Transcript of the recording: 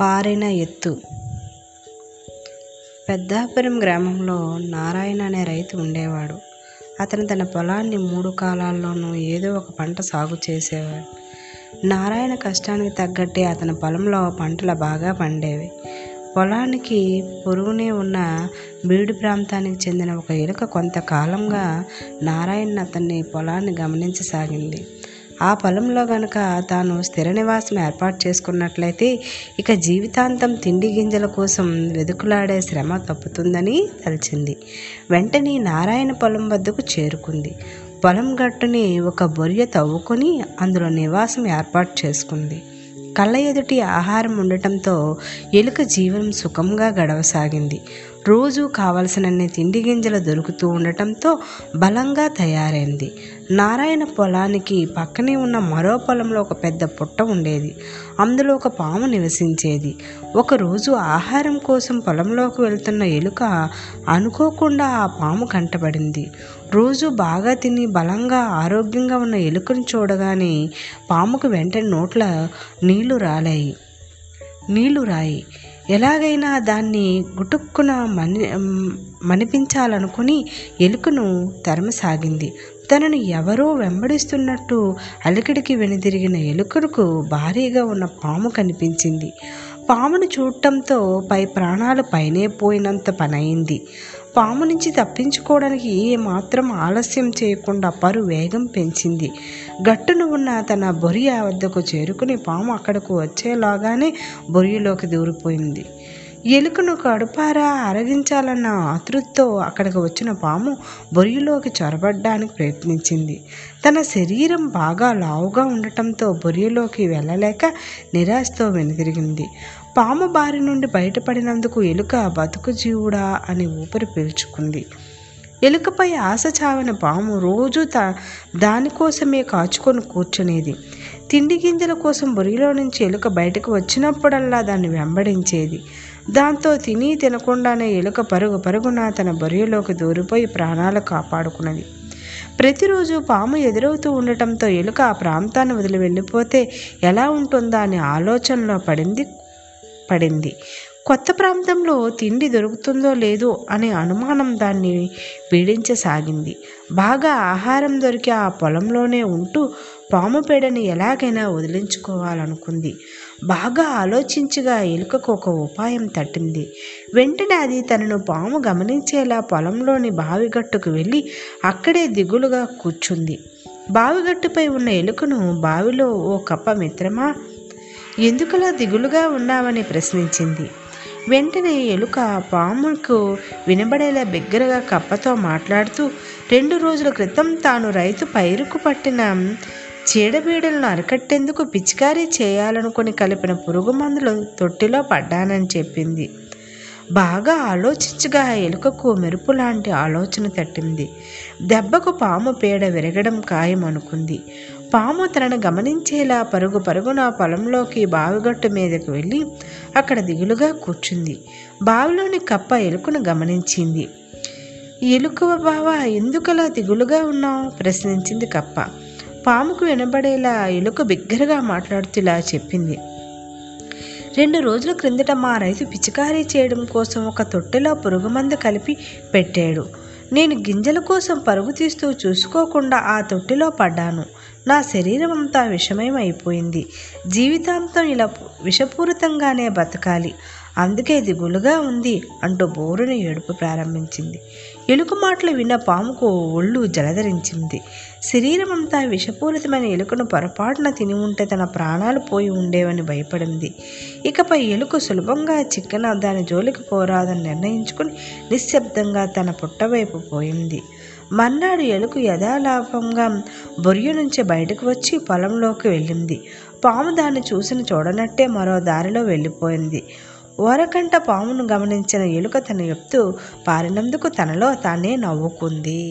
పారిన ఎత్తు. పెద్దాపురం గ్రామంలో నారాయణ అనే రైతు ఉండేవాడు. అతను తన పొలాన్ని మూడు కాలాల్లోనూ ఏదో ఒక పంట సాగు చేసేవాడు. నారాయణ కష్టానికి తగ్గట్టే అతని పొలంలో పంటలు బాగా పండేవి. పొలానికి పొరుగునే ఉన్న బీడు ప్రాంతానికి చెందిన ఒక ఎలుక కొంతకాలంగా నారాయణ అతన్ని పొలాన్ని గమనించసాగింది. ఆ పొలంలో గనక తాను స్థిర నివాసం ఏర్పాటు చేసుకున్నట్లయితే ఇక జీవితాంతం తిండి గింజల కోసం వెతుకులాడే శ్రమ తప్పుతుందని తలిచింది. వెంటనే నారాయణ పొలం వద్దకు చేరుకుంది. పొలం గట్టుని ఒక బొరియ తవ్వుకొని అందులో నివాసం ఏర్పాటు చేసుకుంది. కళ్ళ ఎదుటి ఆహారం ఉండటంతో ఎలుక జీవనం సుఖంగా గడవసాగింది. రోజు కావలసినన్ని తిండి గింజలు దొరుకుతూ ఉండటంతో బలంగా తయారైంది. నారాయణ పొలానికి పక్కనే ఉన్న మరో పొలంలో ఒక పెద్ద పుట్ట ఉండేది. అందులో ఒక పాము నివసించేది. ఒకరోజు ఆహారం కోసం పొలంలోకి వెళ్తున్న ఎలుక అనుకోకుండా ఆ పాము కంటపడింది. రోజు బాగా తిని బలంగా ఆరోగ్యంగా ఉన్న ఎలుకను చూడగానే పాముకు వెంటనే నోట్ల నీళ్ళు రాలాయి. నీళ్ళు రాయి. ఎలాగైనా దాన్ని గుటుక్కున మని మనిపించాలనుకుని ఎలుకను తరమసాగింది. తనను ఎవరో వెంబడిస్తున్నట్టు అలికిడికి వెనుదిరిగిన ఎలుకలకు భారీగా ఉన్న పాము కనిపించింది. పామును చూడటంతో పై ప్రాణాలు పైనే పోయినంత పనయింది పాము నుంచి తప్పించుకోవడానికి ఏమాత్రం ఆలస్యం చేయకుండా పరు వేగం పెంచింది. గట్టున ఉన్న తన బొరియ వద్దకు చేరుకుని పాము అక్కడకు వచ్చేలాగానే బొరియలోకి దూరిపోయింది. ఎలుకను కడుపారా అరగించాలన్న ఆతృతతో అక్కడికి వచ్చిన పాము బొరియులోకి చొరబడ్డానికి ప్రయత్నించింది. తన శరీరం బాగా లావుగా ఉండటంతో బొరియలోకి వెళ్ళలేక నిరాశతో వెనుదిరిగింది. పాము బారి నుండి బయటపడినందుకు ఎలుక బతుకు జీవుడా అని ఊపిరి పీల్చుకుంది. ఎలుకపై ఆశ చావిన పాము రోజు త దానికోసమే కాచుకొని కూర్చునేది. తిండి గింజల కోసం బొరిలో నుంచి ఎలుక బయటకు వచ్చినప్పుడల్లా దాన్ని వెంబడించేది. దాంతో తిని తినకుండానే ఎలుక పరుగు పరుగున తన బొరియలోకి దూరిపోయి ప్రాణాలు కాపాడుకున్నది. ప్రతిరోజు పాము ఎదురవుతూ ఉండటంతో ఎలుక ఆ ప్రాంతాన్ని వదిలి వెళ్ళిపోతే ఎలా ఉంటుందా అనే ఆలోచనలో పడింది పడింది. కొత్త ప్రాంతంలో తిండి దొరుకుతుందో లేదో అనే అనుమానం దాన్ని పీడించసాగింది. బాగా ఆహారం దొరికి ఆ పొలంలోనే ఉంటూ పాము పేడని ఎలాగైనా వదిలించుకోవాలనుకుంది. బాగా ఆలోచించగా ఎలుకకు ఒక ఉపాయం తట్టింది. వెంటనే అది తనను పాము గమనించేలా పొలంలోని బావిగట్టుకు వెళ్ళి అక్కడే దిగులుగా కూర్చుంది. బావిగట్టుపై ఉన్న ఎలుకను బావిలో ఓ కప్ప మిత్రమా? ఎందుకలా దిగులుగా ఉన్నావని ప్రశ్నించింది. వెంటనే ఎలుక పాముకు వినబడేలా బిగ్గరగా కప్పతో మాట్లాడుతూ రెండు రోజుల క్రితం తాను రైతు పైరుకు పట్టిన చీడబీడలను అరికట్టేందుకు పిచికారీ చేయాలనుకుని కలిపిన పురుగు మందులు తొట్టిలో పడ్డానని చెప్పింది. బాగా ఆలోచించగా ఎలుకకు మెరుపు లాంటి ఆలోచన తట్టింది. దెబ్బకు పాము పేడ విరగడం ఖాయం అనుకుంది పాము తనను గమనించేలా పరుగు పరుగున పొలంలోకి బావిగట్టు మీదకు వెళ్ళి అక్కడ దిగులుగా కూర్చుంది. బావిలోని కప్ప ఎలుకను గమనించింది. ఎలుక బావ ఎందుకలా దిగులుగా ఉన్నావు? ప్రశ్నించింది కప్ప. పాముకు వినబడేలా ఎలుక బిగ్గరగా మాట్లాడుతూ ఇలా చెప్పింది. రెండు రోజుల క్రిందట మా రైతు పిచికారీ చేయడం కోసం ఒక తొట్టెలో పురుగుమందు కలిపి పెట్టాడు. నేను గింజల కోసం పరుగు తీస్తూ చూసుకోకుండా ఆ తొట్టిలో పడ్డాను. నా శరీరం అంతా విషమయం అయిపోయింది జీవితాంతం ఇలా విషపూరితంగానే బతకాలి. అందుకే దిగులుగా ఉంది అంటూ బోరుని ఏడుపు ప్రారంభించింది. ఎలుక మాటలు విన్న పాముకు ఒళ్ళు జలధరించింది. శరీరం అంతా విషపూరితమైన ఎలుకను పొరపాటున తిని ఉంటే తన ప్రాణాలు పోయి ఉండేవని భయపడింది. ఇకపై ఎలుక సులభంగా చిక్కన దాని జోలికి పోరాదని నిర్ణయించుకుని నిశ్శబ్దంగా తన పుట్టవైపు పోయింది. మర్నాడు ఎలుక యథాలాపంగా బొరియ నుంచి బయటకు వచ్చి పొలంలోకి వెళ్ళింది. పాము దాన్ని చూసిన చూడనట్టే మరో దారిలో వెళ్ళిపోయింది. ఓరకంట పామును గమనించిన ఎలుక తన ఎత్తు పారినందుకు తనలో తానే నవ్వుకుంది.